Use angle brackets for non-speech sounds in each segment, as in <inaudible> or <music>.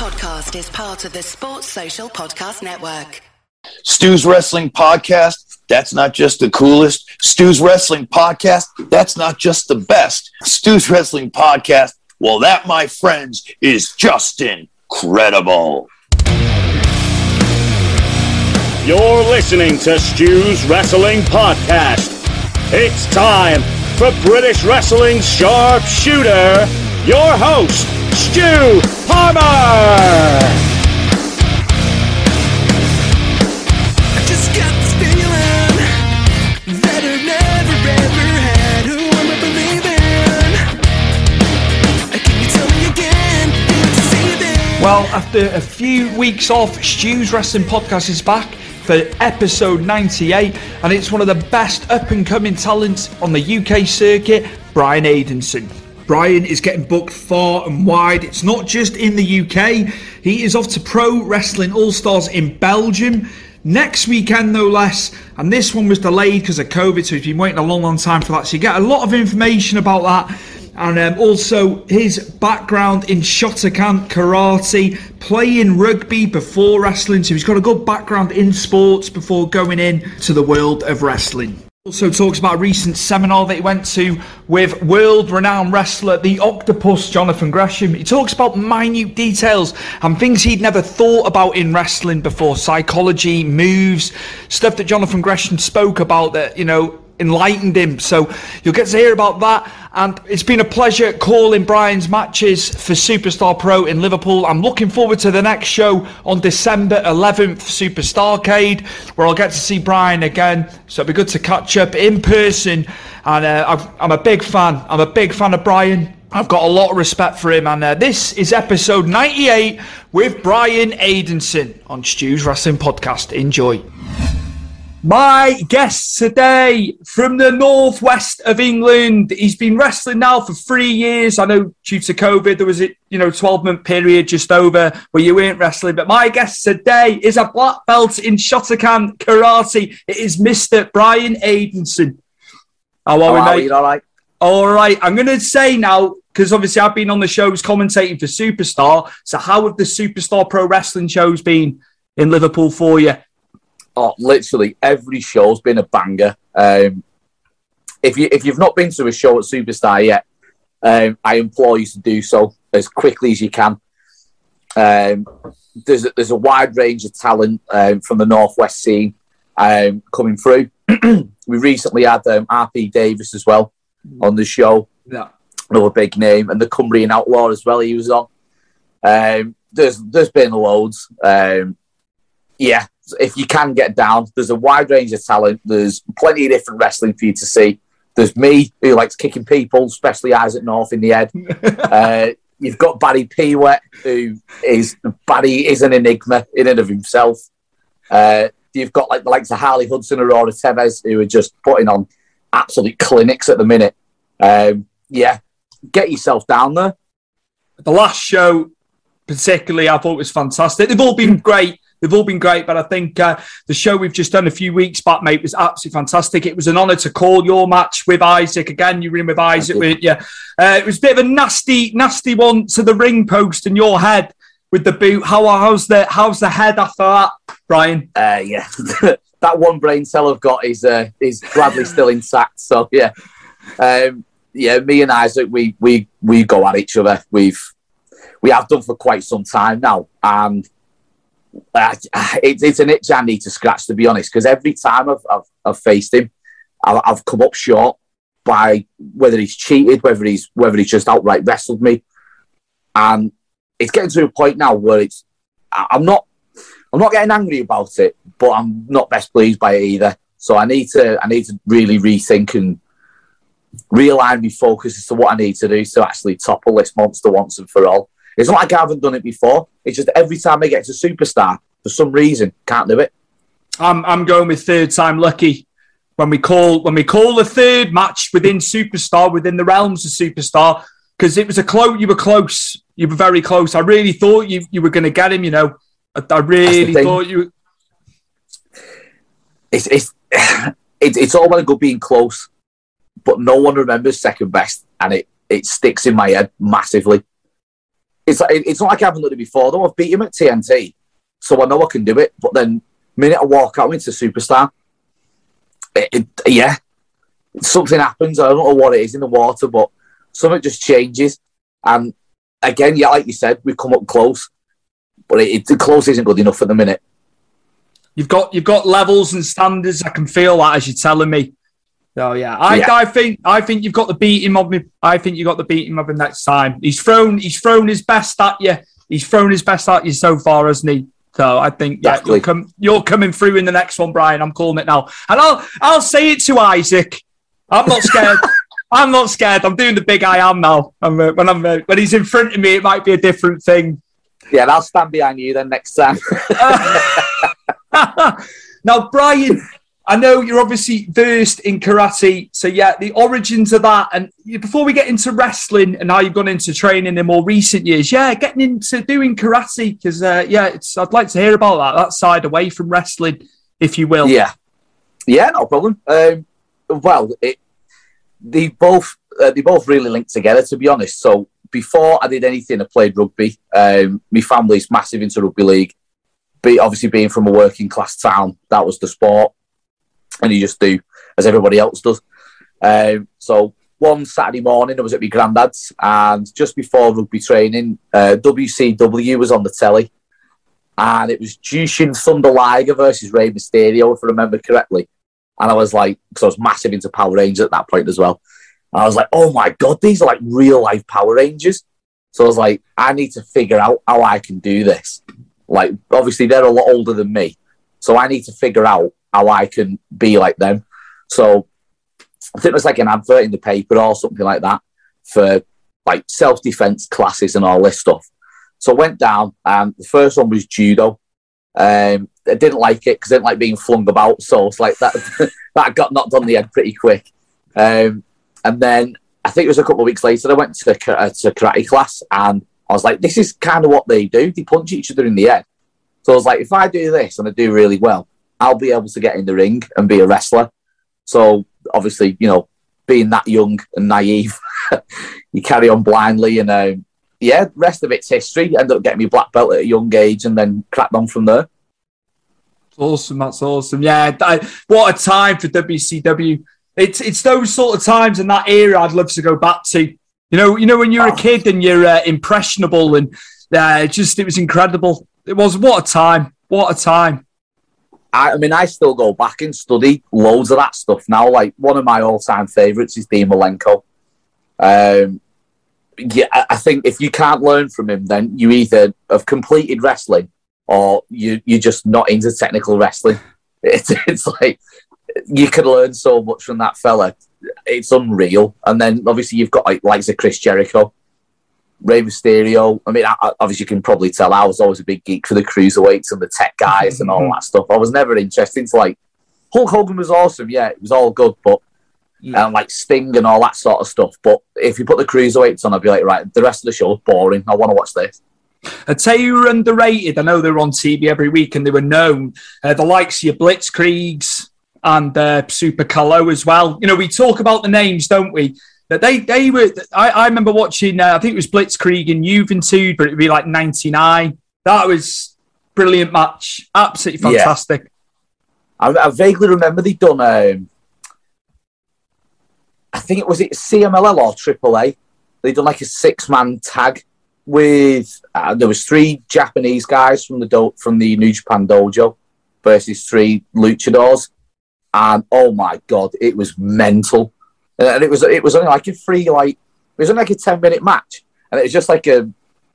podcast is part of the Sports Social Podcast Network. Stu's Wrestling Podcast, that's not just the coolest. Stu's Wrestling Podcast, that's not just the best. Stu's Wrestling Podcast, well, that, my friends, is just incredible. You're listening to Stu's Wrestling Podcast. It's time for British Wrestling's sharpshooter, your host, Stu Palmer. I just got this feeling that I've never ever had. Who am I believing? Can you tell me again? Feel deceiving. Well, after a few weeks off, Stu's Wrestling Podcast is back for episode 98, and it's one of the best up and coming talents on the UK circuit, Brian Aidenson. Brian is getting booked far and wide. It's not just in the UK, he is off to Pro Wrestling All Stars in Belgium. Next weekend, no less, and this one was delayed because of COVID, so he's been waiting a long, long time for that. So you get a lot of information about that and um, also his background in Shotokan karate, playing rugby before wrestling. So he's got a good background in sports before going in to the world of wrestling. Also talks about a recent seminar that he went to with world-renowned wrestler the Octopus Jonathan Gresham. He talks about minute details and things he'd never thought about in wrestling before, psychology, moves, stuff that Jonathan Gresham spoke about that you know enlightened him. So you'll get to hear about that. And it's been a pleasure calling Brian's matches for Superstar Pro in Liverpool. I'm looking forward to the next show on December 11th, Superstarcade, where I'll get to see Brian again. So it'll be good to catch up in person. And uh, I'm a big fan. I'm a big fan of Brian. I've got a lot of respect for him, and uh, this is episode 98 with Brian Aidenson on Stu's Wrestling Podcast. Enjoy. My guest today from the northwest of England. He's been wrestling now for three years. I know due to COVID, there was a you know 12 month period just over where you weren't wrestling. But my guest today is a black belt in Shotokan karate. It is Mr. Brian Aidenson. How are we, How mate? All right. All right, I'm going to say now because obviously I've been on the shows commentating for Superstar. So how have the Superstar Pro Wrestling shows been in Liverpool for you? Oh, literally every show's been a banger. Um, if you if you've not been to a show at Superstar yet, um, I implore you to do so as quickly as you can. Um, there's a, there's a wide range of talent um, from the northwest scene um, coming through. <clears throat> we recently had um, RP Davis as well on the show. Yeah. another big name, and the Cumbrian Outlaw as well. He was on. Um, there's there's been loads. Um, yeah, if you can get down, there's a wide range of talent. There's plenty of different wrestling for you to see. There's me who likes kicking people, especially Isaac North in the head. <laughs> uh, you've got Barry Pewet, who is Barry is an enigma in and of himself. Uh, you've got like the likes of Harley Hudson, or Aurora Tevez, who are just putting on absolute clinics at the minute. Um, yeah, get yourself down there. the last show particularly i thought was fantastic they've all been great they've all been great but i think uh, the show we've just done a few weeks back mate was absolutely fantastic it was an honor to call your match with isaac again you were in with isaac with you uh, it was a bit of a nasty nasty one to the ring post and your head with the boot how how's the how's the head after that brian Uh, yeah, <laughs> that one brain cell I've got is uh, is gladly still intact. So yeah, um, yeah. Me and Isaac, we we we go at each other. We've we have done for quite some time now, and it, it's an itch I need to scratch to be honest. Because every time I've, I've I've faced him, I've, I've come up short by whether he's cheated, whether he's whether he's just outright wrestled me, and it's getting to a point now where it's I'm not I'm not getting angry about it, but I'm not best pleased by it either. So I need to I need to really rethink and realign my focus as to what I need to do to actually topple this monster once and for all. It's not like I haven't done it before. It's just every time I get to superstar, for some reason, can't do it. I'm I'm going with third time lucky. When we call when we call the third match within Superstar, within the realms of Superstar, because it was a close. You were close. You were very close. I really thought you you were going to get him. You know, I, I really thought you. It's it's <sighs> it's, it's all well and good being close, but no one remembers second best, and it it sticks in my head massively. It's like, it's not like I haven't done it before though. I've beat him at TNT, so I know I can do it. But then, minute I walk out into superstar, it, it, yeah, something happens. I don't know what it is in the water, but something just changes. And again, yeah, like you said, we've come up close, but it, it, the close isn't good enough at the minute. You've got you've got levels and standards. I can feel that as you're telling me. So yeah, I, Yeah. I think I think you've got the beating of me. I think you got the beating of him next time. He's thrown he's thrown his best at you. He's thrown his best at you so far, hasn't he? So I think yeah, Exactly. you'll come you're coming through in the next one, Brian. I'm calling it now, and I'll I'll say it to Isaac. I'm not scared. <laughs> I'm not scared. I'm doing the big I am now. I'm, uh, when I'm uh, when he's in front of me, it might be a different thing. Yeah, and I'll stand behind you then next time. <laughs> <laughs> now, Brian, I know you're obviously versed in karate. So, yeah, the origins of that. And before we get into wrestling and how you've gone into training in more recent years, yeah, getting into doing karate, because, uh, yeah, I'd like to hear about that, that side away from wrestling, if you will. Yeah, yeah, no problem. Um, well, it, they both uh, they both really linked together, to be honest. So before I did anything, I played rugby. Um, my family's massive into rugby league. Be obviously being from a working class town, that was the sport, and you just do as everybody else does. Um, so one Saturday morning, I was at my granddad's, and just before rugby training, uh, WCW was on the telly, and it was Jushin Thunder Liger versus Rey Mysterio, if I remember correctly. And I was like, because I was massive into Power Rangers at that point as well. And I was like, oh my God, these are like real life Power Rangers. So I was like, I need to figure out how I can do this. Like, obviously, they're a lot older than me. So I need to figure out how I can be like them. So I think it was like an advert in the paper or something like that for like self defense classes and all this stuff. So I went down, and the first one was judo. Um, I didn't like it because I didn't like being flung about. So it's like that <laughs> that got knocked on the head pretty quick. Um, and then I think it was a couple of weeks later, I went to, uh, to karate class, and I was like, this is kind of what they do. They punch each other in the head. So I was like, if I do this and I do really well, I'll be able to get in the ring and be a wrestler. So obviously, you know, being that young and naive, <laughs> you carry on blindly, and um, yeah, rest of it's history. Ended up getting me black belt at a young age, and then cracked on from there. Awesome, that's awesome. Yeah, that, what a time for WCW. It's it's those sort of times in that era I'd love to go back to. You know, you know when you're a kid and you're uh, impressionable and uh, just it was incredible. It was what a time, what a time. I, I mean, I still go back and study loads of that stuff now. Like one of my all-time favorites is Dean Malenko. Um, yeah, I I think if you can't learn from him, then you either have completed wrestling or you you're just not into technical wrestling. <laughs> It's it's like you could learn so much from that fella. It's unreal. And then obviously you've got like likes of Chris Jericho, Rey Mysterio. I mean, I, I- obviously you can probably tell I was always a big geek for the cruiserweights and the tech guys and all that stuff. I was never interested. It's like Hulk Hogan was awesome. Yeah, it was all good, but and like Sting and all that sort of stuff. But if you put the cruiserweights on, I'd be like, right, the rest of the show is boring. I want to watch this. I'd say you were underrated. I know they were on TV every week and they were known. Uh, the likes of your Blitzkriegs and uh, Super Calo as well. You know, we talk about the names, don't we? That they they were. I, I remember watching. Uh, I think it was Blitzkrieg and Juventud, but it'd be like '99. That was brilliant match. Absolutely Yeah. fantastic. I, I vaguely remember they done. Um, I think it was it CMLL or AAA. They done like a six man tag with. Uh, there was three Japanese guys from the do- from the New Japan dojo versus three luchadors, and oh my god, it was mental. Uh, And it was it was only like a free like it was only like a ten minute match, and it was just like a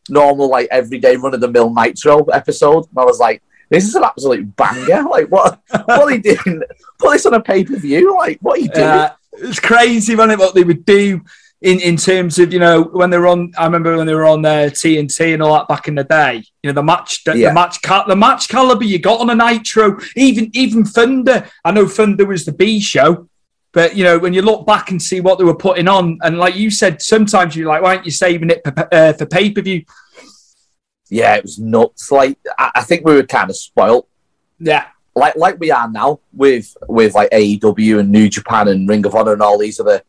normal like everyday run of the mill Nitro episode. And I was like, this is an absolute banger. <laughs> Like what what are they doing? Put this on a pay per view. Like what are you doing? Uh, it's crazy, wasn't it? What they would do in, in terms of you know when they were on. I remember when they were on uh, TNT and all that back in the day. You know the match, the, Yeah. the match, the match caliber you got on a Nitro. Even even Thunder. I know Thunder was the B show, but you know when you look back and see what they were putting on, and like you said, sometimes you're like, why aren't you saving it for, uh, for pay per view? yeah, it was nuts. Like I, I think we were kind of spoilt. Yeah, Like like we are now with with like AEW and New Japan and Ring of Honor and all these other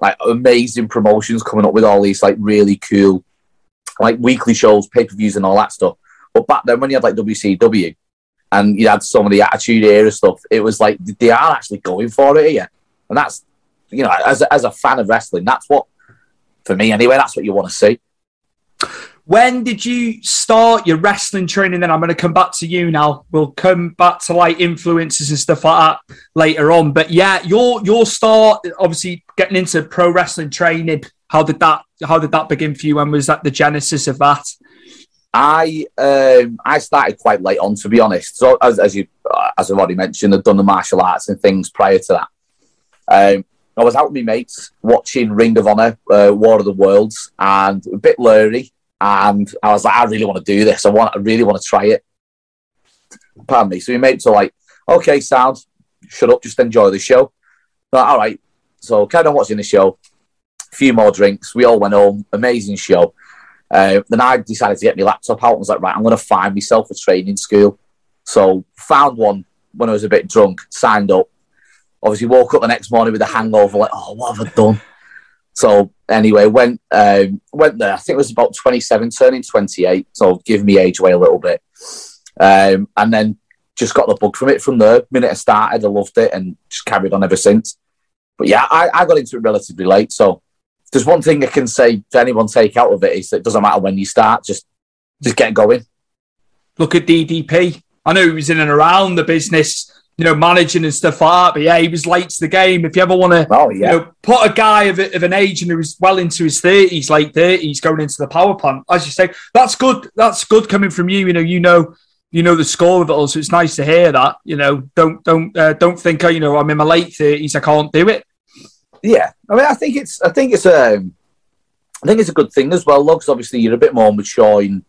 like amazing promotions coming up with all these like really cool like weekly shows, pay per views, and all that stuff. But back then, when you had like WCW and you had some of the Attitude Era stuff, it was like they are actually going for it here, and that's you know, as a, as a fan of wrestling, that's what for me anyway. That's what you want to see. When did you start your wrestling training? Then I'm going to come back to you now. We'll come back to like influences and stuff like that later on. But yeah, your your start, obviously getting into pro wrestling training. How did that How did that begin for you? When was that the genesis of that? I um, I started quite late on, to be honest. So as, as you as I've already mentioned, I've done the martial arts and things prior to that. Um, I was out with my mates watching Ring of Honor, uh, War of the Worlds, and a bit blurry. And I was like, I really want to do this. I want, I really want to try it. Pardon me. So my mates are like, okay, sound, shut up, just enjoy the show. Like, all right. So carried on watching the show. A few more drinks. We all went home. Amazing show. Uh, then I decided to get my laptop out and was like, right, I'm going to find myself a training school. So found one when I was a bit drunk, signed up. Obviously woke up the next morning with a hangover, like, oh, what have I done? So anyway, went um, went there. I think it was about 27, turning 28. So give me age away a little bit. Um, and then just got the bug from it from the minute I started, I loved it and just carried on ever since. But yeah, I, I got into it relatively late. So there's one thing I can say to anyone take out of it is that it doesn't matter when you start, just just get going. Look at DDP. I know he was in and around the business, you know, managing and stuff like that. But yeah, he was late to the game. If you ever want to, Oh yeah. you know, put a guy of, of an age and who's well into his thirties, late thirties, going into the power plant, as you say, that's good. That's good coming from you. You know, you know, you know the score of it all. So it's nice to hear that. You know, don't don't uh, don't think, oh, you know, I'm in my late thirties, I can't do it. Yeah, I mean, I think it's, I think it's, um, I think it's a good thing as well, because obviously you're a bit more mature, and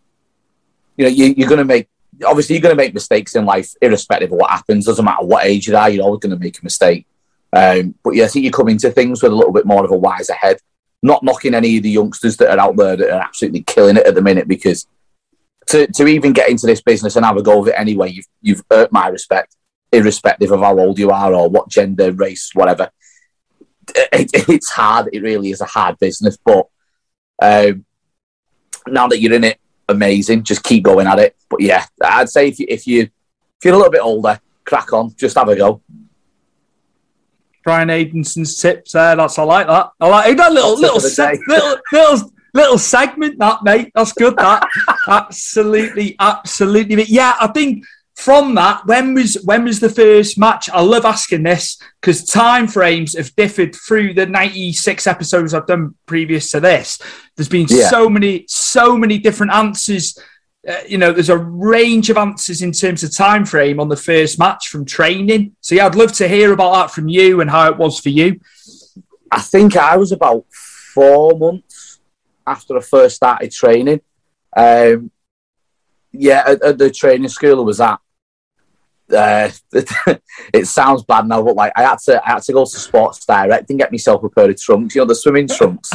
you know, you, you're going to make, obviously you're going to make mistakes in life, irrespective of what happens. Doesn't matter what age you are, you're always going to make a mistake. Um, but yeah, I think you come into things with a little bit more of a wiser head. Not knocking any of the youngsters that are out there that are absolutely killing it at the minute, because to, to even get into this business and have a go of it anyway, you've you've earned my respect, irrespective of how old you are or what gender, race, whatever it, it's hard. It really is a hard business. But um, now that you're in it, amazing. Just keep going at it. But yeah, I'd say if you if you if you're a little bit older, crack on. Just have a go. Brian Aidenson's tips there. That's I like that. I like that little little se- <laughs> little little little segment. That mate, that's good. That <laughs> absolutely, absolutely. But yeah, I think from that, when was when was the first match? I love asking this because time frames have differed through the ninety six episodes I've done previous to this. There's been Yeah. so many, so many different answers. Uh, you know, there's a range of answers in terms of time frame on the first match from training. So yeah, I'd love to hear about that from you and how it was for you. I think I was about four months after I first started training. Um, yeah, at, at the training school I was at. Uh, <laughs> it sounds bad now, but like I had to, I had to go to Sports Direct and get myself a pair of trunks. You know, the swimming trunks.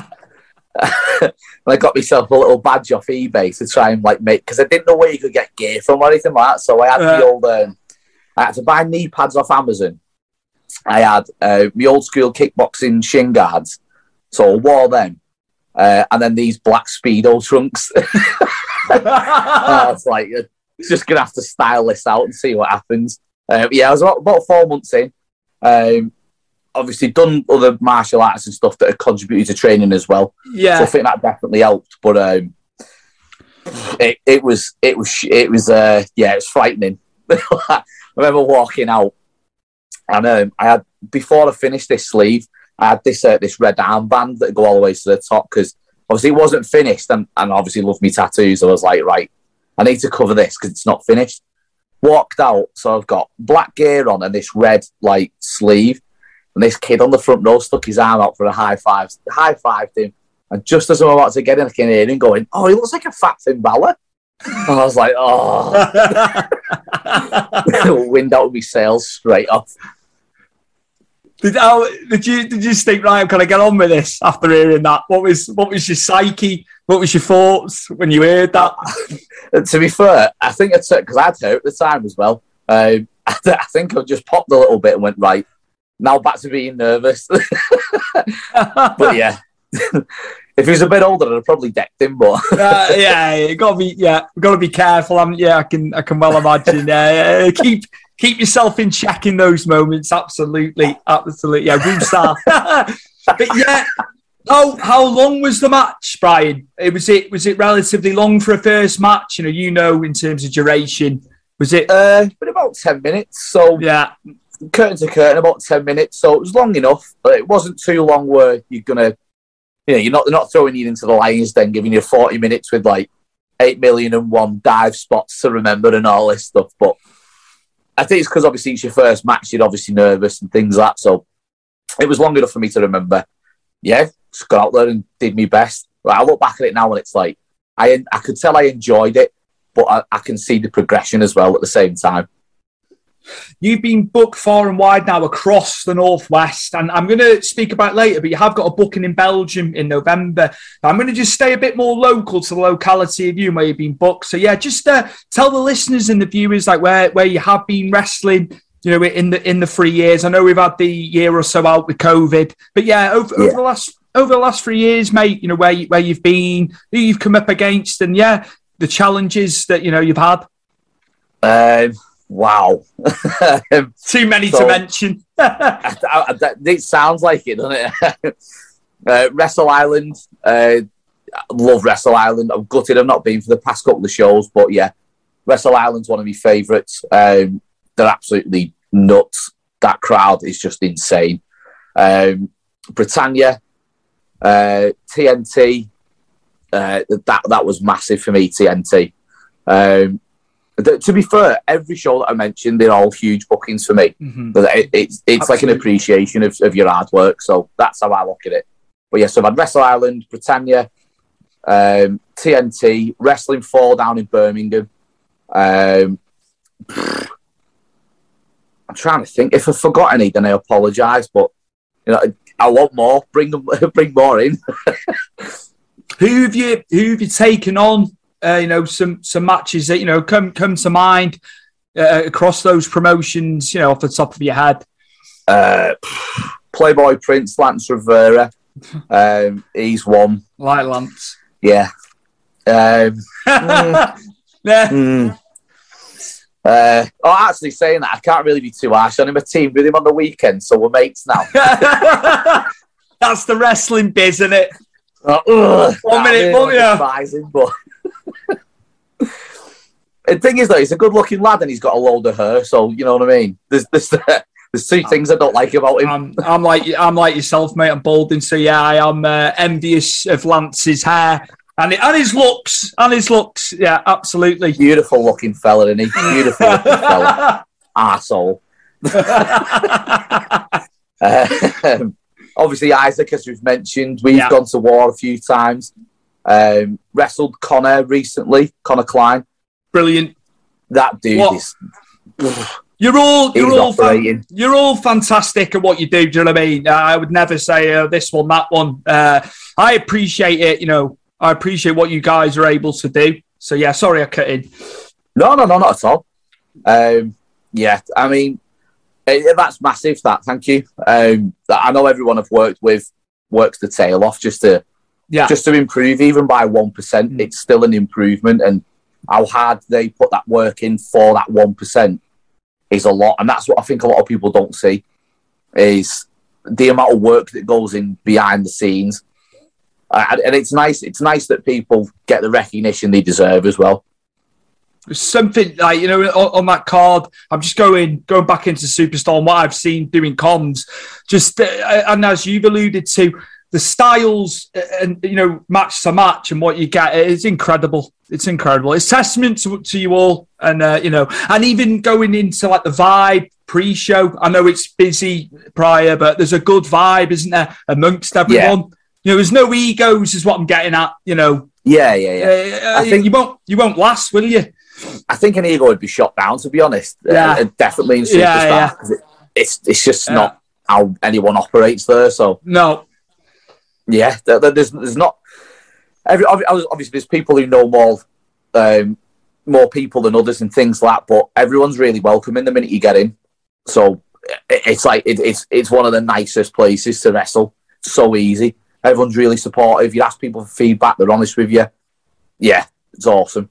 <laughs> and I got myself a little badge off eBay to try and like make because I didn't know where you could get gear from or anything like that. So I had Yeah. the old, um, I had to buy knee pads off Amazon. I had uh, my old school kickboxing shin guards, so I wore them, uh, and then these black speedo trunks. <laughs> <laughs> I was like, uh, just gonna have to style this out and see what happens. Uh, yeah, I was about, about four months in. Um, obviously, done other martial arts and stuff that have contributed to training as well. Yeah, So I think that definitely helped. But um, it, it was it was it was uh, yeah, it was frightening. <laughs> I remember walking out, and um, I had before I finished this sleeve, I had this uh, this red armband that go all the way to the top because obviously it wasn't finished, and, and obviously love me tattoos. I was like, right, I need to cover this because it's not finished. Walked out, so I've got black gear on and this red like sleeve. And this kid on the front row stuck his arm out for a high five, high fived him. And just as I'm about to get in, I can hear him going, "Oh, he looks like a fat Finn Balor." And <laughs> I was like, "Oh, wind out of my sails straight off." Did, how, did you did you think right? Can I get on with this after hearing that? What was what was your psyche? What was your thoughts when you heard that? <laughs> To be fair, I think it's because I'd heard at the time as well. Um, <laughs> I, I think I just popped a little bit and went right. Now back to being nervous. <laughs> but yeah, If he was a bit older, I'd probably decked him. But uh, yeah, you got to be yeah, got to be careful. I'm, yeah, I can I can well imagine. Uh, keep keep yourself in check in those moments. Absolutely, absolutely. Yeah, <laughs> but yeah. How how long was the match, Brian? It was it was it relatively long for a first match? You know, you know, in terms of duration, was it? uh, it's about ten minutes. So yeah, curtain to curtain, about ten minutes. So it was long enough, but it wasn't too long where you're gonna, you know, you're not they're not throwing you into the lions then, giving you forty minutes with like eight million and one dive spots to remember and all this stuff. But I think it's because obviously it's your first match, you're obviously nervous and things like that. So it was long enough for me to remember. Yeah, just got out there and did my best. But I look back at it now and it's like I I could tell I enjoyed it, but I, I can see the progression as well at the same time. You've been booked far and wide now across the Northwest, and I'm going to speak about it later, but you have got a booking in Belgium in November. I'm going to just stay a bit more local to the locality of you and where you've been booked. So, yeah, just uh, tell the listeners and the viewers like where, where you have been wrestling. You know, in the in the three years, I know we've had the year or so out with COVID, but yeah, over, Yeah. over the last over the last three years, mate, you know where you, where you've been, who you've come up against, and yeah, the challenges that you know you've had. Um, wow. <laughs> Too many to mention. <laughs> I- I- that- it sounds like it, doesn't it? <laughs> uh, Wrestle Island. Uh, love Wrestle Island. I'm gutted I've not been for the past couple of shows, but yeah, Wrestle Island's one of my favourites. Um, they're absolutely nuts. That crowd is just insane. Um, Britannia, uh, TNT. Uh, that that was massive for me. TNT. Um, th- to be fair, every show that I mentioned, they're all huge bookings for me. Mhm. But it, it's it's like an appreciation of, of your hard work. So that's how I look at it. But yeah, so I've had Wrestle Island, Britannia, um, TNT, Wrestling Fall down in Birmingham. Um, I'm trying to think. If I forgot any, then I apologise. But you know, I want more. Bring them, <laughs> bring more in. <laughs> Who have you who have you taken on? Uh, you know, some some matches that you know come come to mind uh, across those promotions. You know, off the top of your head. Uh, Playboy Prince, Lance Rivera. Um, he's one. Like Lance. Yeah. Um, <laughs> yeah. Mm. Uh, oh, actually, saying that, I can't really be too harsh on him. A team with him on the weekend, so we're mates now. <laughs> That's the wrestling biz, isn't it? Uh, ugh, One minute, one- I yeah. but the thing is, though, he's a good-looking lad and he's got a load of hair. So you know what I mean. There's there's, <laughs> there's two things I don't like about him. I'm, I'm like I'm like yourself, mate. I'm balding, so yeah, I am uh, envious of Lance's hair and and his looks and his looks. Yeah, absolutely. Beautiful-looking fella, isn't he? <laughs> Beautiful-looking fella, arsehole. <laughs> Um, obviously, Isaac, as we've mentioned, we've Yeah. gone to war a few times. Um, wrestled Connor recently, Connor Klein. Brilliant. That dude What? is. <sighs> You're all you're all fan- you're all fantastic at what you do. Do you know what I mean? I would never say uh, this one, that one. Uh, I appreciate it. You know, I appreciate what you guys are able to do. So yeah, sorry I cut in. No, no, no, not at all. Um, yeah, I mean, eh, that's massive. That thank you. Um, I know everyone I've worked with works the tail off just to Yeah, just to improve, even by one Mm. It's still an improvement, and how hard they put that work in for that one percent is a lot, and that's what I think a lot of people don't see is the amount of work that goes in behind the scenes. Uh, and- it's nice. It's nice that people get the recognition they deserve as well. something like you know on, on that card. I'm just going going back into Superstar and what I've seen doing comms. Just uh, and as you've alluded to, the styles uh, and you know match to match and what you get is incredible. It's incredible. It's testament to, to you all, and uh, you know, and even going into like the vibe pre-show. I know it's busy prior, but there's a good vibe, isn't there, amongst everyone. You know, there's no egos, is what I'm getting at. You know, Yeah, yeah, yeah. uh, I think- you won't you won't last, will you? I think an ego would be shot down, to be honest. Yeah. Uh, definitely in Superstar. Yeah, yeah. it- it's, it's just Yeah. not how anyone operates there. So, No, yeah, there, there- there's, there's not. Every, obviously, there's people who know more um, more people than others and things like that, but everyone's really welcoming the minute you get in. So, it's like it, it's it's one of the nicest places to wrestle. So easy. Everyone's really supportive. You ask people for feedback, they're honest with you. Yeah, it's awesome.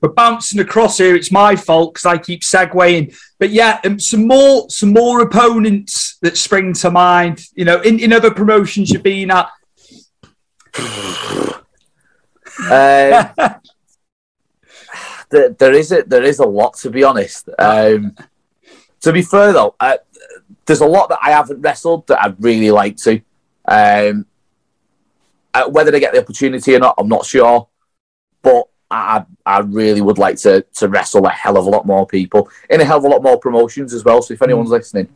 We're bouncing across here. It's my fault because I keep segueing. But yeah, um, some more some more opponents that spring to mind. You know, in, in other promotions you've been at. Um, <laughs> there, there is a, there is a lot to be honest. Um, to be fair though, uh, there's a lot that I haven't wrestled that I'd really like to. Um, uh, whether they get the opportunity or not, I'm not sure. But I, I really would like to to wrestle a hell of a lot more people in a hell of a lot more promotions as well. So if anyone's listening,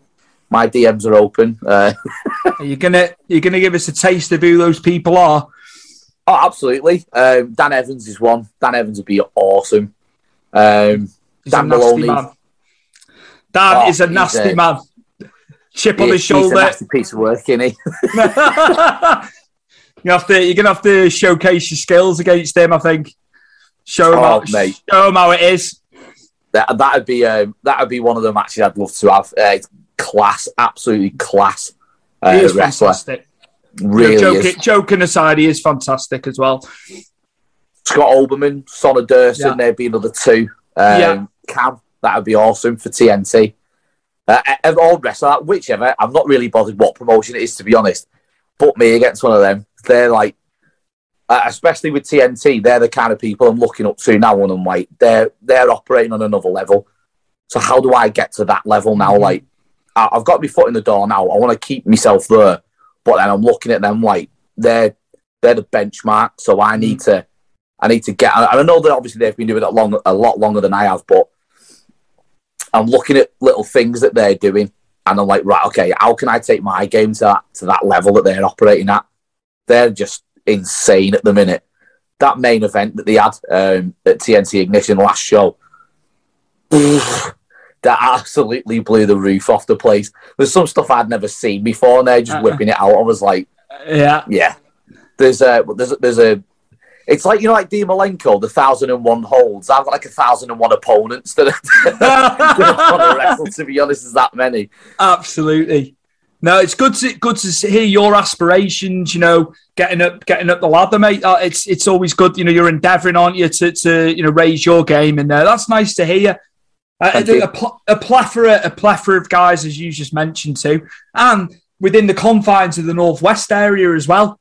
my DMs are open. Uh, <laughs> Are you gonna you're gonna give us a taste of who those people are? oh, absolutely. Um, Dan Evans is one. Dan Evans would be awesome. Um, Dan Moloney. man. Dan Oh, is a nasty a- man. Chip on his he's a shoulder. nasty piece of work, isn't he? <laughs> <laughs> you have to. You're gonna have to showcase your skills against him. I think. Show him Oh, how. mate. Show him how it is. that that'd be um, that'd be one of the matches I'd love to have. Uh, class, absolutely class. Uh, he is wrestler, fantastic. really You know, is. joking, joking aside, he is fantastic as well. Scott Olbermann, Sonna Durson, Yeah. there'd be another two. Um, Yeah. Cam, that would be awesome for TNT. Uh, of all wrestler, whichever. I'm not really bothered what promotion it is, to be honest. Put me against one of them. They're like, uh, especially with TNT, they're the kind of people I'm looking up to now, and I'm like, they're they're operating on another level. So how do I get to that level now? Mm-hmm. Like, I- I've got my foot in the door now. I want to keep myself there, but then I'm looking at them like they're they're the benchmark. So I need Mm-hmm. to I need to get. And I know that obviously they've been doing it long, a lot longer than I have, but I'm looking at little things that they're doing, and I'm like, right, okay, how can I take my game to that to that level that they're operating at? They're just insane at the minute. That main event that they had um, at TNT Ignition last show, <sighs> that absolutely blew the roof off the place. There's some stuff I'd never seen before, and they're just Uh-uh. whipping it out. I was like, Yeah, yeah. There's a there's a, there's a it's like you know like Dean Malenko, the thousand and one holds. I've got like a thousand and one opponents that I want to wrestle. To be honest, there's that many. absolutely. No, it's good to good to hear your aspirations. You know, getting up, getting up the ladder, mate. Uh, it's it's always good. You know, you're endeavouring, aren't you, to to you know raise your game, and uh, that's nice to hear. Uh, a, a, pl- a plethora, a plethora of guys, as you just mentioned too, and within the confines of the northwest area as well.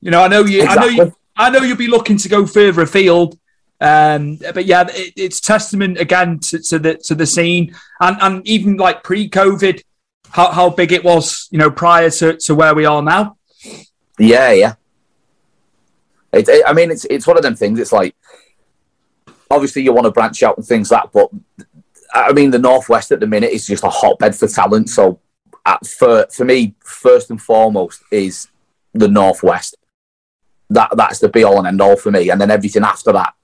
You know, I know you. I know you. I know you'll be looking to go further afield. Um, but yeah, it, it's testament again to, to the to the scene and, and even like pre-COVID, how, how big it was, you know, prior to, to where we are now. Yeah, yeah. It, it- I mean, it's it's one of them things. It's like obviously you want to branch out and things like that, but I mean, the northwest at the minute is just a hotbed for talent. So, uh, for for me, first and foremost is the northwest. That that's the be all and end all for me, and then everything after that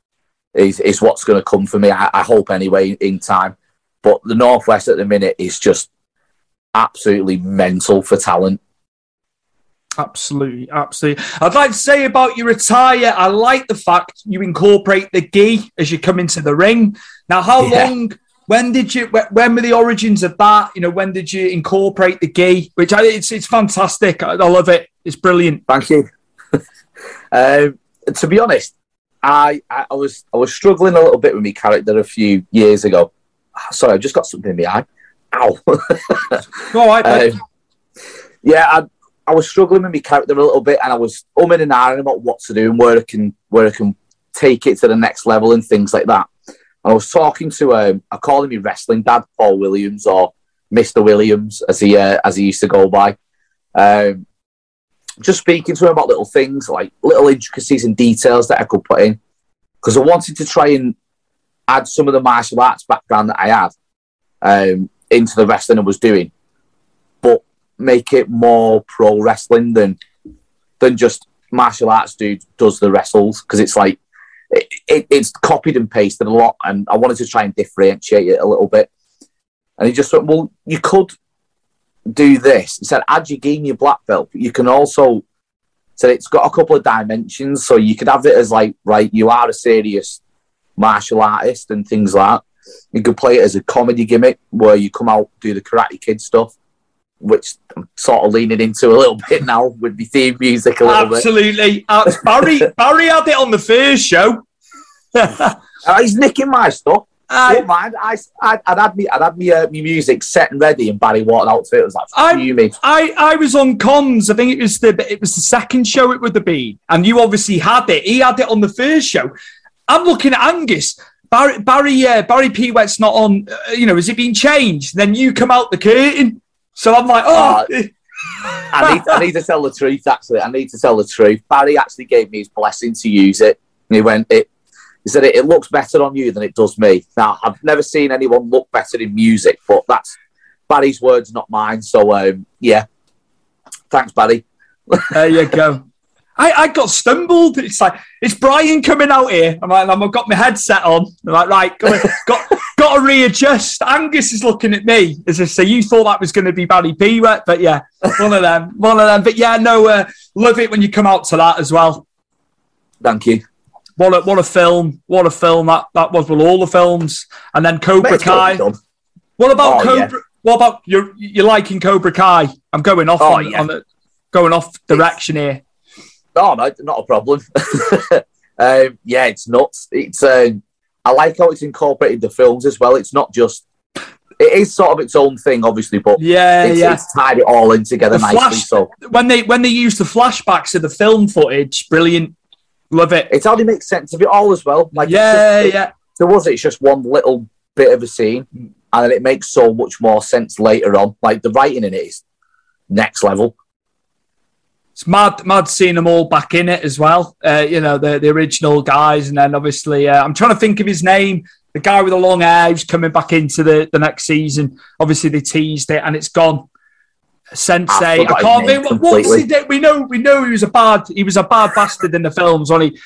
is is what's going to come for me. I, I hope anyway in time. But the northwest at the minute is just absolutely mental for talent. Absolutely, absolutely. I'd like to say about your attire, I like the fact you incorporate the gi as you come into the ring. Now, how Yeah. long? When did you? When were the origins of that? You know, when did you incorporate the gi? Which I, it's it's fantastic. I, I love it. It's brilliant. Thank you. <laughs> um, to be honest, I, I I was I was struggling a little bit with my character a few years ago. Sorry, I just got something in the eye. Ow. <laughs> Right, mate. um, yeah, I, I was struggling with my character a little bit, and I was umming and ahhing about what to do and where I can where I can take it to the next level and things like that. And I was talking to um, I call him my wrestling dad, Paul Williams, or Mister Williams, as he uh, as he used to go by. Um, just speaking to him about little things like little intricacies and details that I could put in because I wanted to try and add some of the martial arts background that I had um, into the wrestling I was doing, but make it more pro wrestling than than just martial arts dude does the wrestles because it's like it, it, it's copied and pasted a lot, and I wanted to try and differentiate it a little bit. And he just went, "Well, you could do this." He said, "Add your game, your black belt, you can also." So it's got a couple of dimensions, so you could have it as like, right, you are a serious martial artist and things like that. You could play it as a comedy gimmick where you come out do the Karate Kid stuff, which I'm sort of leaning into a little <laughs> bit now with the theme music a little bit. Absolutely. Uh, Barry <laughs> Barry had it on the first show. Uh, he's nicking my stuff. I- Don't mind. I, I'd, I'd had me, I'd had me, uh, me music set and ready, and Barry walked out to it. It was like, fuming. I, I was on comms. I think it was the it was the second show it would have been, and you obviously had it. He had it on the first show. I'm looking at Angus. Barry Barry uh, Barry Pewet's not on. Uh, you know, has it been changed? Then you come out the curtain. So I'm like, oh, I need, I need to tell the truth. Actually, I need to tell the truth. Barry actually gave me his blessing to use it. He went, it. He said it, it looks better on you than it does me. Now, I've never seen anyone look better in music, but that's Barry's words, not mine. So, um, yeah, thanks, Barry. there you go. I, I got stumbled. It's like it's Brian coming out here. I'm like, I've got my headset on. I'm like, right, got <laughs> got, got to readjust. Angus is looking at me as if say you thought that was going to be Barry Pewet, but yeah, one of them, <laughs> one of them. But yeah, no, uh, love it when you come out to that as well. Thank you. What a what a film! What a film that that was with all the films, and then Cobra Kai. to be done. What about Oh, yeah. Cobra? What about you? You liking Cobra Kai? I'm going off Oh, on, yeah. on the going off direction here. Oh no, not a problem. <laughs> um, yeah, it's nuts. It's um, I like how it's incorporated the films as well. It's not just it is sort of its own thing, obviously, but Yeah, it's, yeah. it's tied it all in together The nicely. flash- So when they when they use the flashbacks of the film footage, brilliant. Love it. it only makes sense of it all as well. Like Yeah, just- yeah. there was it's just one little bit of a scene, and then it makes so much more sense later on. Like the writing in it is next level. It's mad, mad seeing them all back in it as well. Uh, you know, the, the original guys, and then obviously, uh, I'm trying to think of his name. The guy with the long hair who's coming back into the, the next season. Obviously, they teased it, and it's gone. Sensei, I I, can't think. What's his name? We know, we know he was a bad, he was a bad bastard in the films, he?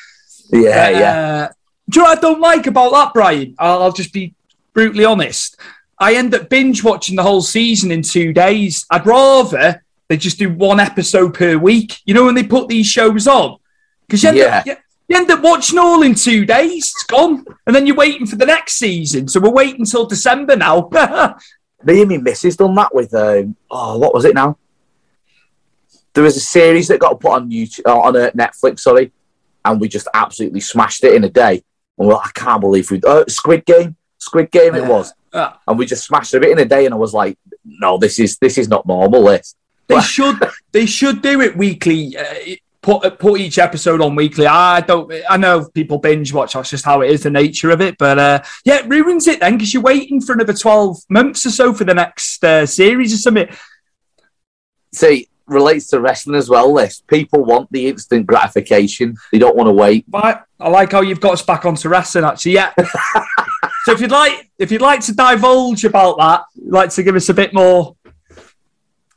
Yeah, yeah. Uh, do you know what I don't like about that, Brian? I'll, I'll just be brutally honest. I end up binge watching the whole season in two days. I'd rather they just do one episode per week. You know when they put these shows on, because you, end up- Yeah. you, you end up watching all in two days. It's gone, and then you're waiting for the next season. So we're waiting until December now. <laughs> Me and my missus done that with um, oh, what was it now? There was a series that got put on YouTube uh, on uh, Netflix, sorry, and we just absolutely smashed it in a day. And well, I can't believe we uh, Squid Game, Squid Game it was, and we just smashed it in a day. And I was like, no, this is this is not normal. This they should they should do it weekly. Uh, put put each episode on weekly. I don't. I know people binge watch. That's just how it is, the nature of it. But uh, yeah, it ruins it then because you're waiting for another twelve months or so for the next uh, series or something. see relates to wrestling as well. This people want the instant gratification; they don't want to wait. But I like how you've got us back onto wrestling. Actually, yeah. <laughs> so if you'd like, if you'd like to divulge about that, you'd like to give us a bit more.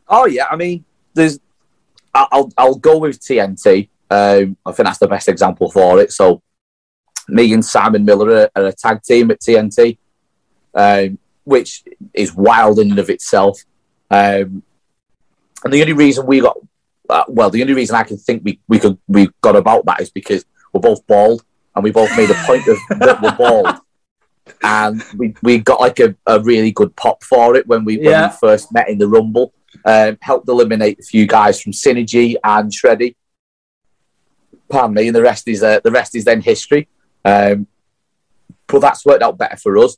Oh yeah, I mean, there's. I'll I'll go with TNT. Um, I think that's the best example for it. So, me and Simon Miller are, are a tag team at TNT, um, which is wild in and of itself. Um, and the only reason we got, uh, well, the only reason I can think we, we could we got about that is because we're both bald, and we both made a point of <laughs> that we're bald. And we, we got like a, a really good pop for it when we, when Yeah. we first met in the Rumble um, helped eliminate a few guys from Synergy and Shreddy. Pardon me, and the rest is uh, the rest is then history. Um, but that's worked out better for us,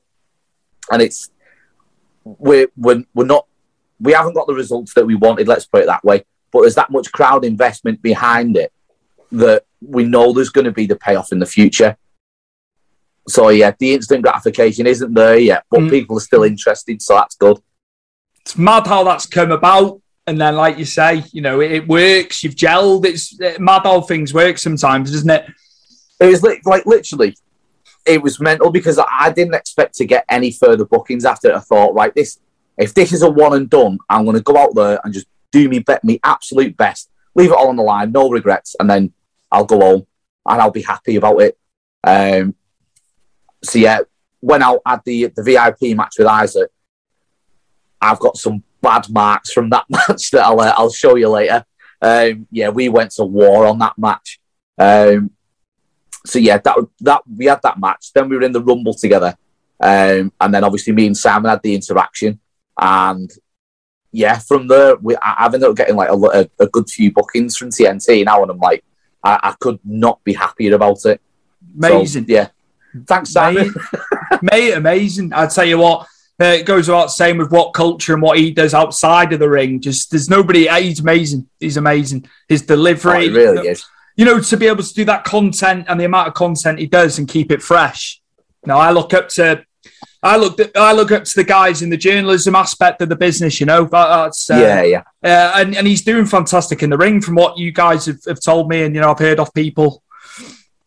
and it's we're we're, we're not we haven't got the results that we wanted. Let's put it that way. But there's that much crowd investment behind it that we know there's going to be the payoff in the future. So yeah, the instant gratification isn't there yet, but Mm. people are still interested, so that's good. It's mad how that's come about. And then, like you say, you know, it, it works. You've gelled. It's uh, mad how things work sometimes, isn't it? It was li- like literally, it was mental because I didn't expect to get any further bookings after it. I thought, right, this if this is a one and done, I'm going to go out there and just do me bet me absolute best, leave it all on the line, no regrets, and then I'll go home and I'll be happy about it. Um, so yeah, went out had the the VIP match with Isaac. I've got some bad marks from that <laughs> match that I'll uh, I'll show you later. Um, yeah, we went to war on that match. Um, so yeah, that that we had that match. Then we were in the rumble together, um, and then obviously me and Simon had the interaction, and yeah, from there, we, I, I've ended up getting like a, a, a good few bookings from TNT now, and I'm like, I, I could not be happier about it. So, Amazing. yeah. Thanks, Simon. Mate, mate, amazing. I tell you what, uh, it goes without same with what culture and what he does outside of the ring. Just there's nobody. uh, He's amazing. He's amazing. His Oh, delivery, it really is. you know, to be able to do that content and the amount of content he does and keep it fresh. Now, I look up to, I look, I look up to the guys in the journalism aspect of the business. You know, that, that's uh, yeah, yeah. uh, and and he's doing fantastic in the ring from what you guys have, have told me, and you know, I've heard off people.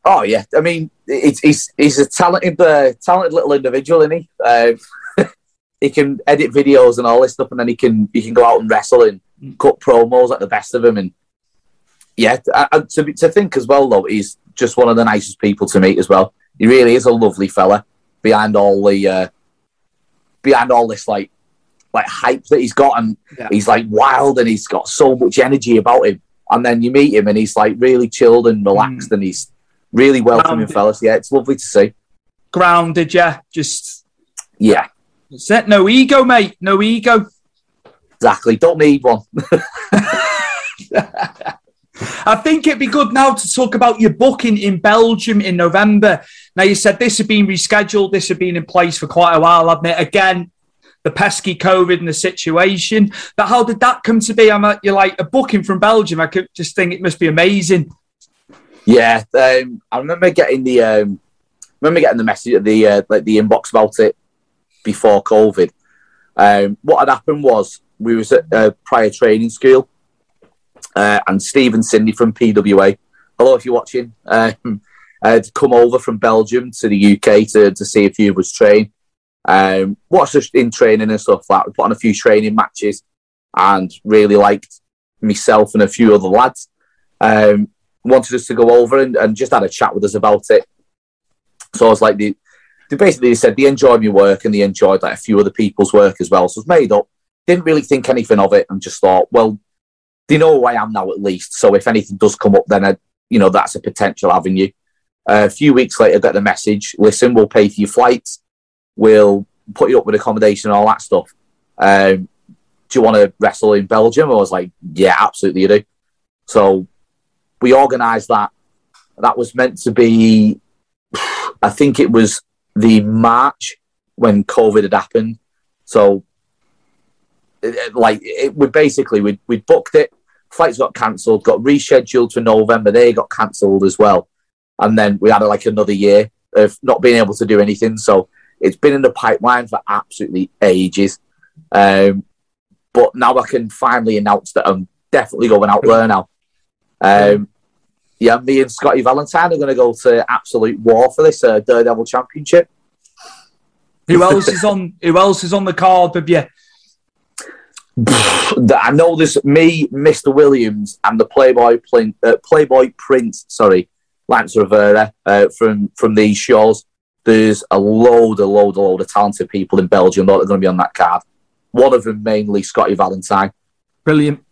Oh yeah, I mean, it's, he's he's a talented, uh, talented little individual, isn't he? He can edit videos and all this stuff, and then he can he can go out and wrestle and cut promos at the best of him. And yeah, I, to to think as well though, he's just one of the nicest people to meet as well. He really is a lovely fella behind all the uh, behind all this like like hype that he's got, and Yeah. he's like wild and he's got so much energy about him. And then you meet him and he's like really chilled and relaxed, and he's really welcoming Grounded. fellas. Yeah, it's lovely to see. Grounded, yeah, just Yeah, that's it. No ego, mate. No ego. exactly. Don't need one. <laughs> I think it'd be good now to talk about your booking in Belgium in November. Now, you said this had been rescheduled, this had been in place for quite a while, hadn't it? Again, the pesky COVID and the situation. But how did that come to be? I'm at, you're like a booking from Belgium. I could just think it must be amazing. Yeah, um, I remember getting the um, remember getting the message, the uh, like the inbox about it before COVID. Um, what had happened was we was at a prior training school, uh, and Steve and Cindy from PWA. Hello, if you're watching. Um, <laughs> had come over from Belgium to the UK to, to see a few of us train. Um, watched us in training and stuff like. that. We put on a few training matches, and really liked myself and a few other lads. Um, wanted us to go over and, and just had a chat with us about it. So I was like, they, they basically said they enjoyed my work and they enjoyed like a few other people's work as well. So it was made up. Didn't really think anything of it and just thought, well, they know who I am now at least. So if anything does come up, then I, you know that's a potential avenue. Uh, a few weeks later, got the message: listen, we'll pay for your flights, we'll put you up with accommodation and all that stuff. Um, do you want to wrestle in Belgium? I was like, yeah, absolutely, you do. So we organised that. That was meant to be, <sighs> I think it was the March when COVID had happened. So, like, it, we basically we we booked it. Flights got cancelled, got rescheduled for November. They got cancelled as well, and then we had like another year of not being able to do anything. So it's been in the pipeline for absolutely ages. Um, but now I can finally announce that I'm definitely going out there now. Um, yeah, me and Scotty Valentine are going to go to absolute war for this uh, Daredevil Championship. Who else is on? Who else is on the card with you? <sighs> I know there's me, Mr. Williams, and the Playboy Plin- uh, Playboy Prince. Sorry, Lance Rivera uh, from from these shows. There's a load, a load, a load of talented people in Belgium that are going to be on that card. One of them mainly Scotty Valentine. Brilliant.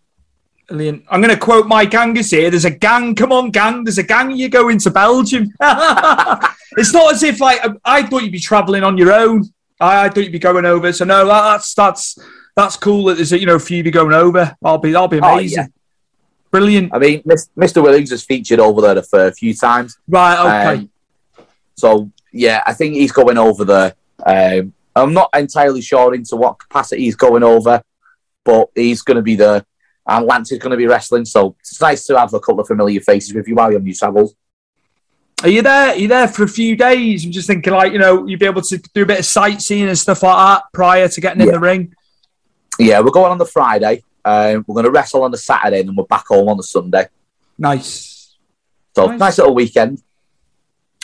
Brilliant. I'm going to quote Mike Angus here. There's a gang. Come on, gang. There's a gang. You go into Belgium. <laughs> it's not as if like I thought you'd be traveling on your own. I, I thought you'd be going over. So no, that, that's that's that's cool. That there's a, you know a few of you going over. I'll be I'll be Oh, amazing. yeah. Brilliant. I mean, Mr. Williams has featured over there a fair few times. Right. Okay. Um, so yeah, I think he's going over there. Um, I'm not entirely sure into what capacity he's going over, but he's going to be there. And Lance is going to be wrestling, so it's nice to have a couple of familiar faces with you while you're on your travels. Are you there? Are you there for a few days? I'm just thinking, like, you know, you'd be able to do a bit of sightseeing and stuff like that prior to getting in the ring. Yeah, we're going on the Friday. Um, we're going to wrestle on the Saturday, and then we're back home on the Sunday. Nice. So Nice. nice, little weekend.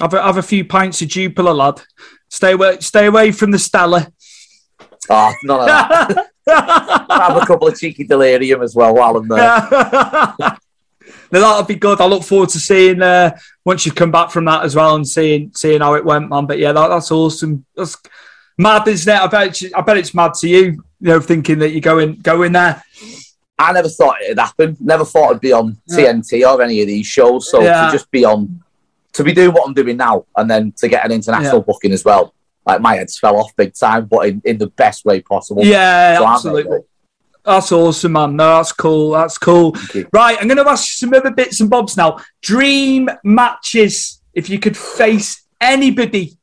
Have a, have a few pints of Jupiler, lad. Stay away, stay away from the Stella. Oh, none of that. <laughs> have a couple of cheeky delirium as well while I'm there. <laughs> now that'll be good. I look forward to seeing uh, once you come back from that as well and seeing seeing how it went, man. But yeah, that, that's awesome. That's mad, isn't it? I bet it's, I bet it's mad to you, you know, thinking that you're going going there. I never thought it'd happen. Never thought it'd be on TNT or any of these shows. So Yeah. to just be on, to be doing what I'm doing now, and then to get an international Yeah. booking as well, like my heads fell off big time, but in, in the best way possible. Yeah, So absolutely. That's awesome, man. No, that's cool. That's cool. Right, I'm going to ask you some other bits and bobs now. Dream matches. If you could face anybody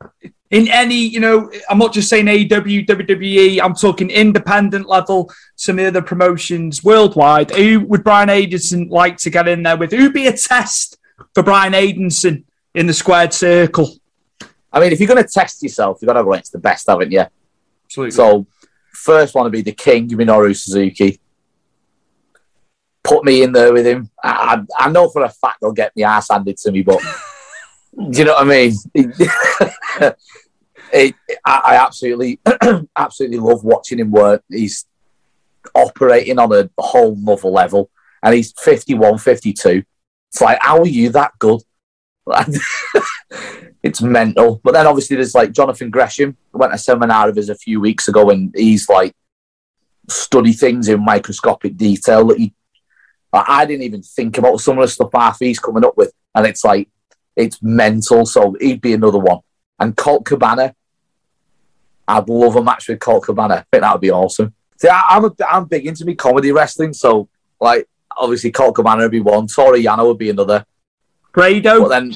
in any, you know, I'm not just saying AW, WWE. I'm talking independent level, some of the other promotions worldwide. Who would Brian Aidenson like to get in there with? Who'd be a test for Brian Aidenson in the squared circle? I mean, if you're going to test yourself, you've got to go against the best, haven't you? Absolutely. So, first one to be the king, Minoru Suzuki. Put me in there with him. I, I, I know for a fact they'll get me ass handed to me, but <laughs> do you know what I mean? <laughs> it, I, I absolutely, <clears throat> absolutely love watching him work. He's operating on a whole nother level, and he's 51, 52. It's like, how are you that good? <laughs> it's mental. But then obviously there's like Jonathan Gresham. I went to a seminar of his a few weeks ago, and he's like study things in microscopic detail that he. I I didn't even think about some of the stuff half he's coming up with, and it's like it's mental. So he'd be another one. And Colt Cabana, I'd love a match with Colt Cabana. I think that would be awesome. See, I, I'm a, I'm big into me comedy wrestling, so like obviously Colt Cabana would be one. Toru Yano would be another. Grado. But then,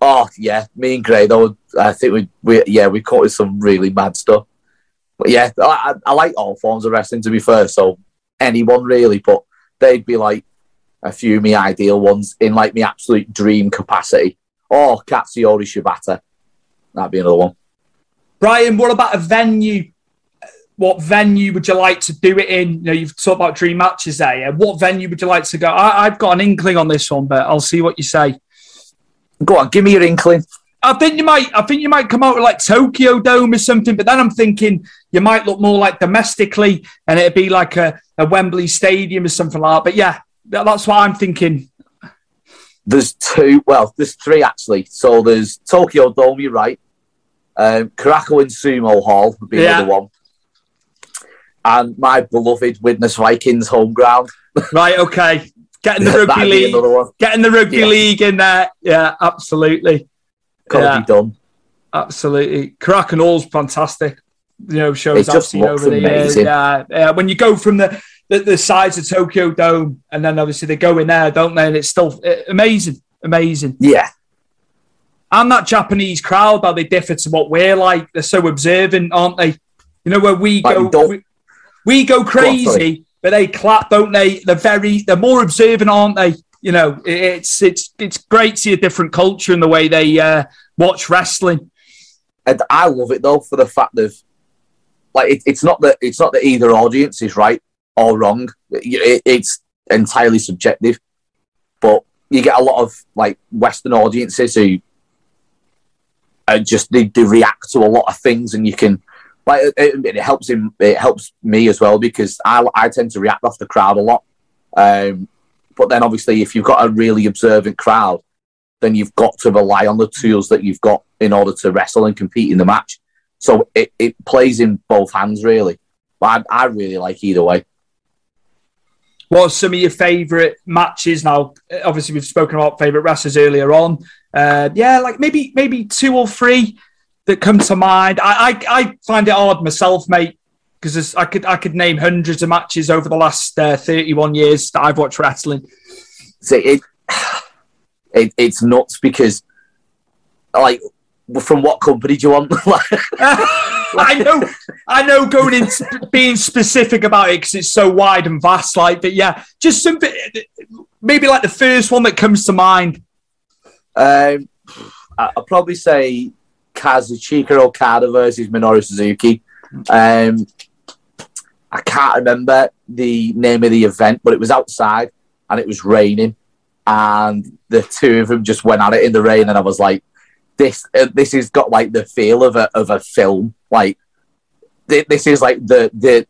oh yeah, me and Gray though, I think we we yeah we caught some really mad stuff. But yeah, I, I like all forms of wrestling to be fair. So anyone really, but they'd be like a few me ideal ones in like my absolute dream capacity. Oh, Katsuyori Shibata, that'd be another one. Brian, what about a venue? What venue would you like to do it in? You know, you've talked about dream matches there. Yeah? What venue would you like to go? I, I've got an inkling on this one, but I'll see what you say. Go on, give me your inkling. I think you might. I think you might come out with like Tokyo Dome or something. But then I'm thinking you might look more like domestically, and it'd be like a, a Wembley Stadium or something like that. But yeah, that- that's what I'm thinking. There's two, well, there's three actually. So there's Tokyo Dome, you're right. Um, Korakuen Sumo Hall would be Yeah. another one. And my beloved Widnes Vikings home ground. <laughs> Right? Okay. Getting the <laughs> rugby league. Getting the rugby Yeah. league in there. Yeah, absolutely. Gotta Yeah. be done. Absolutely. Korakuen Hall's fantastic. You know, shows It I've seen over the years. Yeah, yeah. When you go from the, the, the size of Tokyo Dome and then obviously they go in there, don't they? And it's still uh, amazing. Amazing. Yeah. And that Japanese crowd, how they differ to what we're like. They're so observant, aren't they? You know, where we Like, go, we, we go crazy. But they clap, don't they? They're very, they're more observant, aren't they? You know, it's it's it's great to see a different culture in the way they uh, watch wrestling. And I love it though for the fact of like it, it's not that it's not that either audience is right or wrong. It, it's entirely subjective. But you get a lot of like Western audiences who just they, they react to a lot of things, and you can like it, it, helps him. It helps me as well because I I tend to react off the crowd a lot. Um, but then obviously, if you've got a really observant crowd, then you've got to rely on the tools that you've got in order to wrestle and compete in the match. So it, it plays in both hands, really. But I, I really like either way. What are some of your favourite matches? Now, obviously, we've spoken about favourite wrestlers earlier on. Uh, yeah, like maybe maybe two or three that come to mind. I I, I find it hard myself, mate, because I could I could name hundreds of matches over the last uh, thirty one years that I've watched wrestling. So it, it it's nuts because, like, from what company do you want? <laughs> <laughs> I know, I know. Going into being specific about it because it's so wide and vast, like, but yeah, just something. Maybe like the first one that comes to mind. um, I'll probably say Kazuchika Okada versus Minoru Suzuki. Um, I can't remember the name of the event, but it was outside and it was raining, and the two of them just went at it in the rain, and I was like, "This, uh, this has got like the feel of a of a film. Like, thi- this is like the the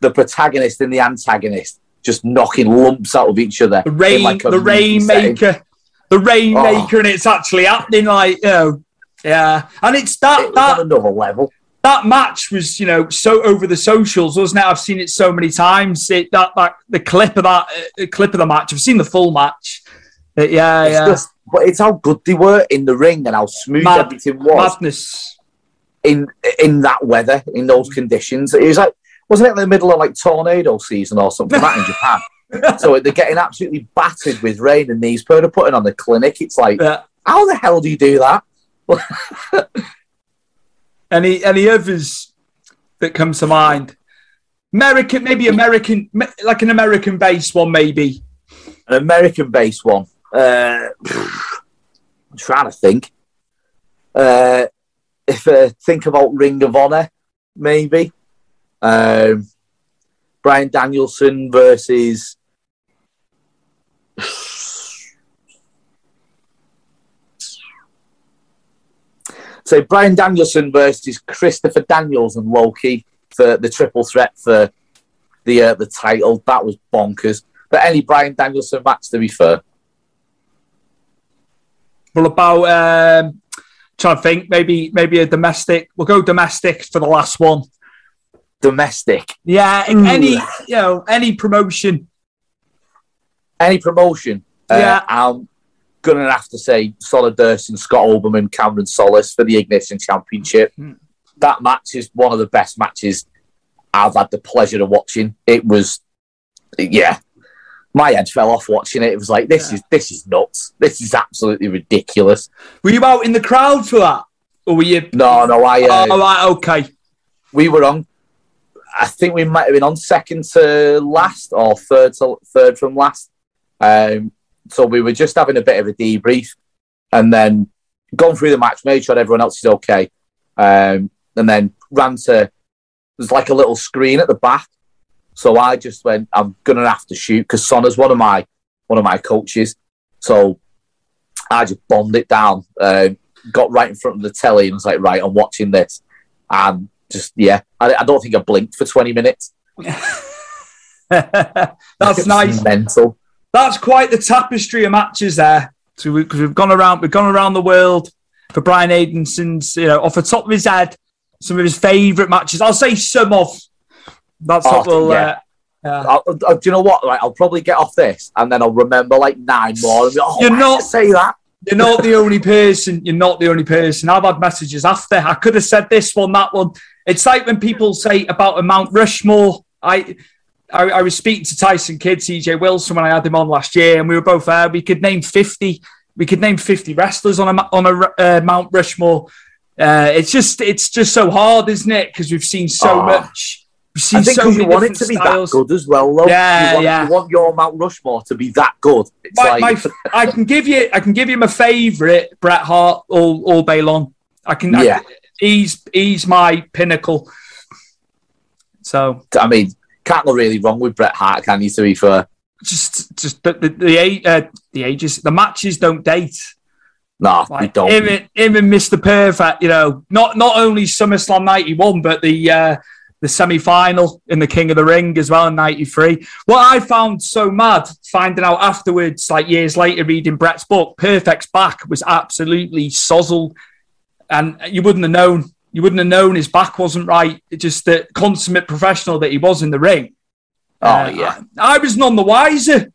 the protagonist and the antagonist just knocking lumps out of each other. the rain, like, the movie setting. rainmaker, the rainmaker, and it's actually happening. Like, you know, yeah, and it's It that was that another level. that match was, you know, so over the socials, wasn't it? I've seen it so many times. It, that that the clip of that uh, clip of the match. I've seen the full match. But yeah, It's yeah, just, but it's how good they were in the ring and how smooth Mad- everything was madness. in in that weather, in those conditions. It was like wasn't it in the middle of like tornado season or something like that in <laughs> Japan? so they're getting absolutely battered with rain, and these people are putting on the clinic. It's like, Yeah. how the hell do you do that? Any any others that come to mind? American, maybe American, like an American based one, maybe. An American-based one. Uh, I'm trying to think. Uh, if think about Ring of Honor, maybe um, Bryan Danielson versus. So Bryan Danielson versus Christopher Daniels and Loki for the triple threat for the uh, the title. That was bonkers. But any Bryan Danielson match, to be fair. Well, about um, trying to think, maybe maybe a domestic. We'll go domestic for the last one. Domestic. Yeah, any you know any promotion. Any promotion. Yeah. Uh, I'm going to have to say Solid Durst and Scott Oberman, Cameron Solis for the Ignition Championship. Hmm. That match is one of the best matches I've had the pleasure of watching. It was, yeah, my head fell off watching it. It was like, this is this is nuts. This is absolutely ridiculous. Were you out in the crowd for that, or were you? No, no, I. Uh, oh, right, okay. we were on. I think we might have been on second to last or third to third from last. Um, so we were just having a bit of a debrief, and then gone through the match, made sure everyone else is okay, um, and then ran to. There's like a little screen at the back, so I just went. I'm gonna have to shoot because Sonna's one of my one of my coaches, so I just bombed it down. Um, got right in front of the telly and was like, right, I'm watching this, and just yeah, I, I don't think I blinked for 20 minutes. <laughs> That's <laughs> nice. mental. That's quite the tapestry of matches there. So we, cause we've gone around, we've gone around the world for Brian Aidenson's, you know, off the top of his head, some of his favourite matches. I'll say some of. That's what Oh, we'll. yeah. Uh. I'll, I'll- do you know what? Right, I'll probably get off this, and then I'll remember like nine more. Be, oh, You're not- say that. You're not the only person. You're not the only person. I've had messages after. I could have said this one, that one. It's like when people say about a Mount Rushmore. I, I, I was speaking to Tyson Kidd, TJ Wilson, when I had him on last year, and we were both there. We could name fifty. We could name fifty wrestlers on a on a uh, Mount Rushmore. Uh, it's just it's just so hard, isn't it? Because we've seen so Oh. much. We've seen I think so you want it to be styles. that good as well, though. Yeah, you want, yeah. You want your Mount Rushmore to be that good. It's my, like my, <laughs> I can give you, I can give you my favourite Bret Hart all all day long. I can, I Yeah. can- he's he's my pinnacle. So I mean, can't go really wrong with Bret Hart, can you? To be fair, just just the the the, uh, the ages, the matches don't date. no, we Like don't. him, and, him and Mr. Perfect, you know, not not only SummerSlam '91, but the uh, the semi final in the King of the Ring as well in '93. What I found so mad finding out afterwards, like years later, reading Bret's book, Perfect's back was absolutely sozzled, and you wouldn't have known. You wouldn't have known his back wasn't right. It just the consummate professional that he was in the ring. oh Uh, yeah, I, I was none the wiser.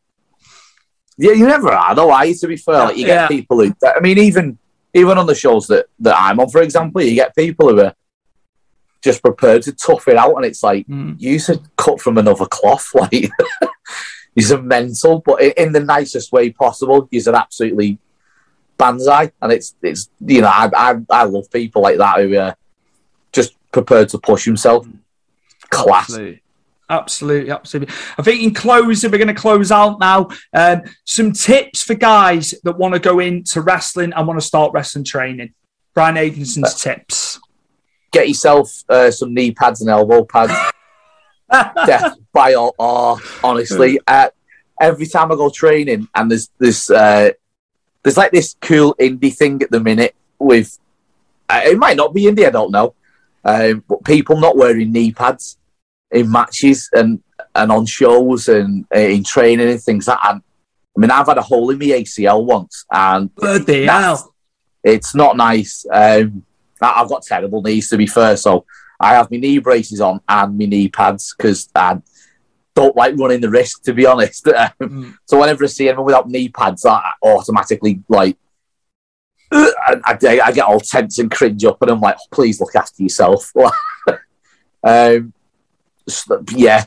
yeah. You never are, though. Are you? To be fair, like, you Yeah. get people who. I mean, even even on the shows that that I'm on, for example, you get people who are just prepared to tough it out, and it's like Mm. you said cut from another cloth. <laughs> Like he's a mental, but in, in the nicest way possible. He's an absolutely banzai, and it's it's you know I I, I love people like that who are just prepared to push himself. Class. Absolutely. Absolutely, absolutely. I think in closing, we're going to close out now. Um, some tips for guys that want to go into wrestling and want to start wrestling training. Brian Aidenson's tips. Get yourself uh, some knee pads and elbow pads. <laughs> Death by all. Oh, honestly, uh, every time I go training, and there's this, uh, there's like this cool indie thing at the minute with. Uh, it might not be indie, I don't know, um, but people not wearing knee pads in matches and and on shows and uh, in training and things like that. And, I mean, I've had a hole in my ACL once, and Bloody hell. it's not nice. Um, I've got terrible knees to be fair, so I have my knee braces on and my knee pads because I don't like running the risk, to be honest. Um, <laughs> Mm. So whenever I see anyone without knee pads, I automatically like I, I, I get all tense and cringe up, and I'm like, oh, please look after yourself. <laughs> um, s- yeah,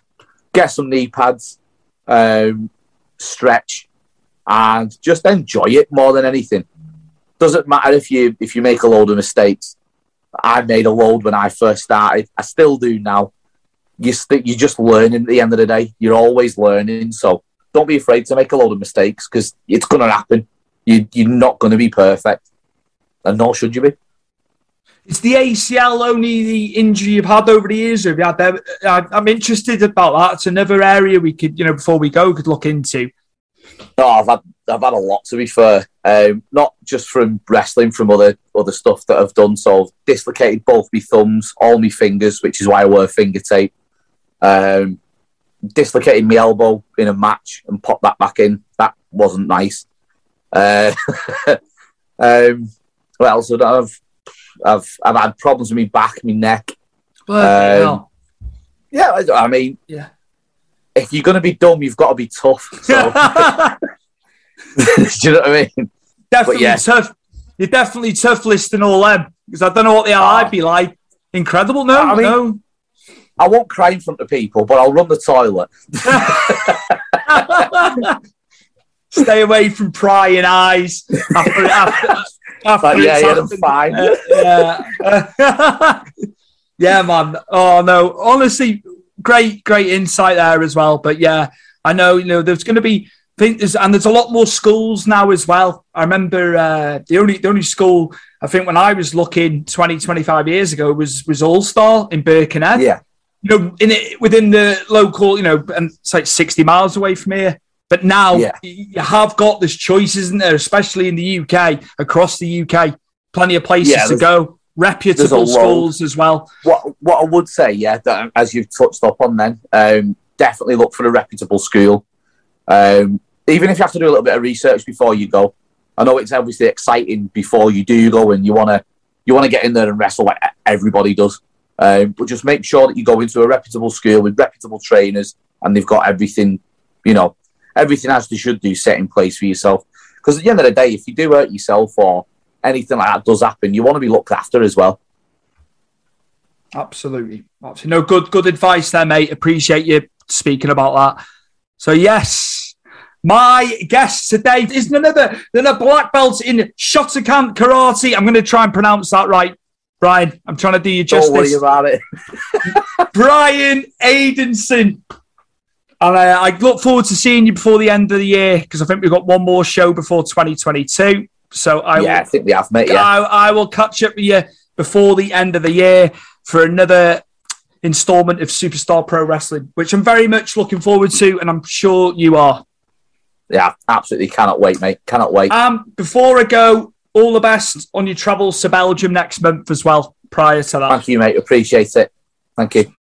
get some knee pads, um, stretch, and just enjoy it more than anything. Doesn't matter if you if you make a load of mistakes. I made a load when I first started. I still do now. You st- you're just learning at the end of the day. You're always learning, so don't be afraid to make a load of mistakes because it's going to happen. You, you're not going to be perfect, and nor should you be. Is the ACL only the injury you've had over the years? Have you had them? I'm interested about that. It's another area we could, you know, before we go, could look into. No, I've had I've had a lot to be fair. Um, not just from wrestling, from other other stuff that I've done. So I've dislocated both my thumbs, all my fingers, which is why I wear finger tape. Um, dislocated my elbow in a match and popped that back in. That wasn't nice. Uh, <laughs> um, what else? would I have? I've I've had problems with my back, my neck. Um. Yeah, I, I mean, Yeah. if you're going to be dumb, you've got to be tough. So, <laughs> <laughs> do you know what I mean? definitely yeah. tough. You're definitely tough listing all them because I don't know what they are. I'd be like incredible. No, I mean- no. I won't cry in front of people, but I'll run the toilet. <laughs> Stay away from prying eyes after, after But yeah, it's yeah, I'm fine. Uh, yeah. yeah, man. Oh no, honestly, great, great insight there as well. But yeah, I know you know there's going to be I think there's and there's a lot more schools now as well. I remember uh, the only the only school I think when I was looking 20, 25 years ago was was All Star in Birkenhead. Yeah, You know, in it within the local, you know, and it's like 60 miles away from here. But now Yeah. you have got this choice, isn't there? Especially in the UK, across the UK, plenty of places Yeah, to go. Reputable schools as well. what what I would say, yeah, that, as you've touched up on, then um, definitely look for a reputable school. Um, even if you have to do a little bit of research before you go. I know it's obviously exciting before you do go, and you wanna you wanna get in there and wrestle like everybody does. Um, but just make sure that you go into a reputable school with reputable trainers, and they've got everything, you know, everything as they should do set in place for yourself. Because at the end of the day, if you do hurt yourself or anything like that does happen, you want to be looked after as well. Absolutely. Absolutely. No, good, good advice there, mate. Appreciate you speaking about that. So, yes, my guest today is none other than a black belt in Shotokan Karate. I'm going to try and pronounce that right. Brian, I'm trying to do you Don't worry justice. about it. <laughs> Brian Aidenson. And uh, I look forward to seeing you before the end of the year because I think we've got one more show before 2022. So I yeah, I think we have, mate. Yeah. I, I will catch up with you before the end of the year for another installment of Superstar Pro Wrestling, which I'm very much looking forward to, and I'm sure you are. Yeah, absolutely cannot wait, mate. Cannot wait. Um, before I go, all the best on your travels to Belgium next month as well. Prior to that, Thank you, mate. Appreciate it. Thank you.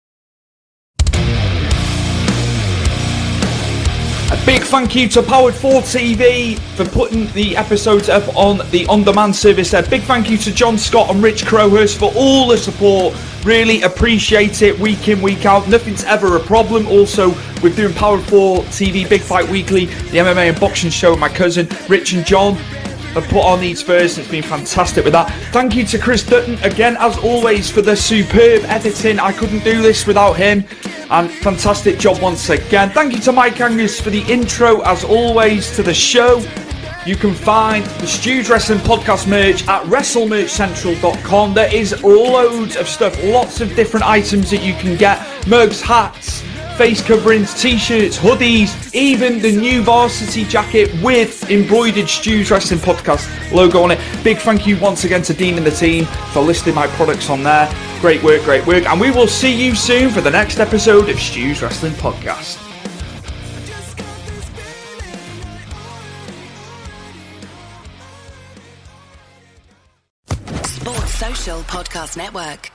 A big thank you to Powered 4 TV for putting the episodes up on the on demand service there. Big thank you to John Scott and Rich Crowhurst for all the support. Really appreciate it week in, week out. Nothing's ever a problem. Also, we're doing Powered 4 TV Big Fight Weekly, the MMA and boxing show with my cousin Rich and John. Have put on these first. It's been fantastic with that. Thank you to Chris Dutton again, as always, for the superb editing. I couldn't do this without him. And fantastic job once again. Thank you to Mike Angus for the intro, as always, to the show. You can find the Stews Wrestling Podcast merch at WrestleMerchCentral.com. There is loads of stuff, lots of different items that you can get mugs, hats, face coverings, t shirts, hoodies, even the new varsity jacket with embroidered Stews Wrestling Podcast logo on it. Big thank you once again to Dean and the team for listing my products on there. Great work, great work. And we will see you soon for the next episode of Stews Wrestling Podcast. Sports Social Podcast Network.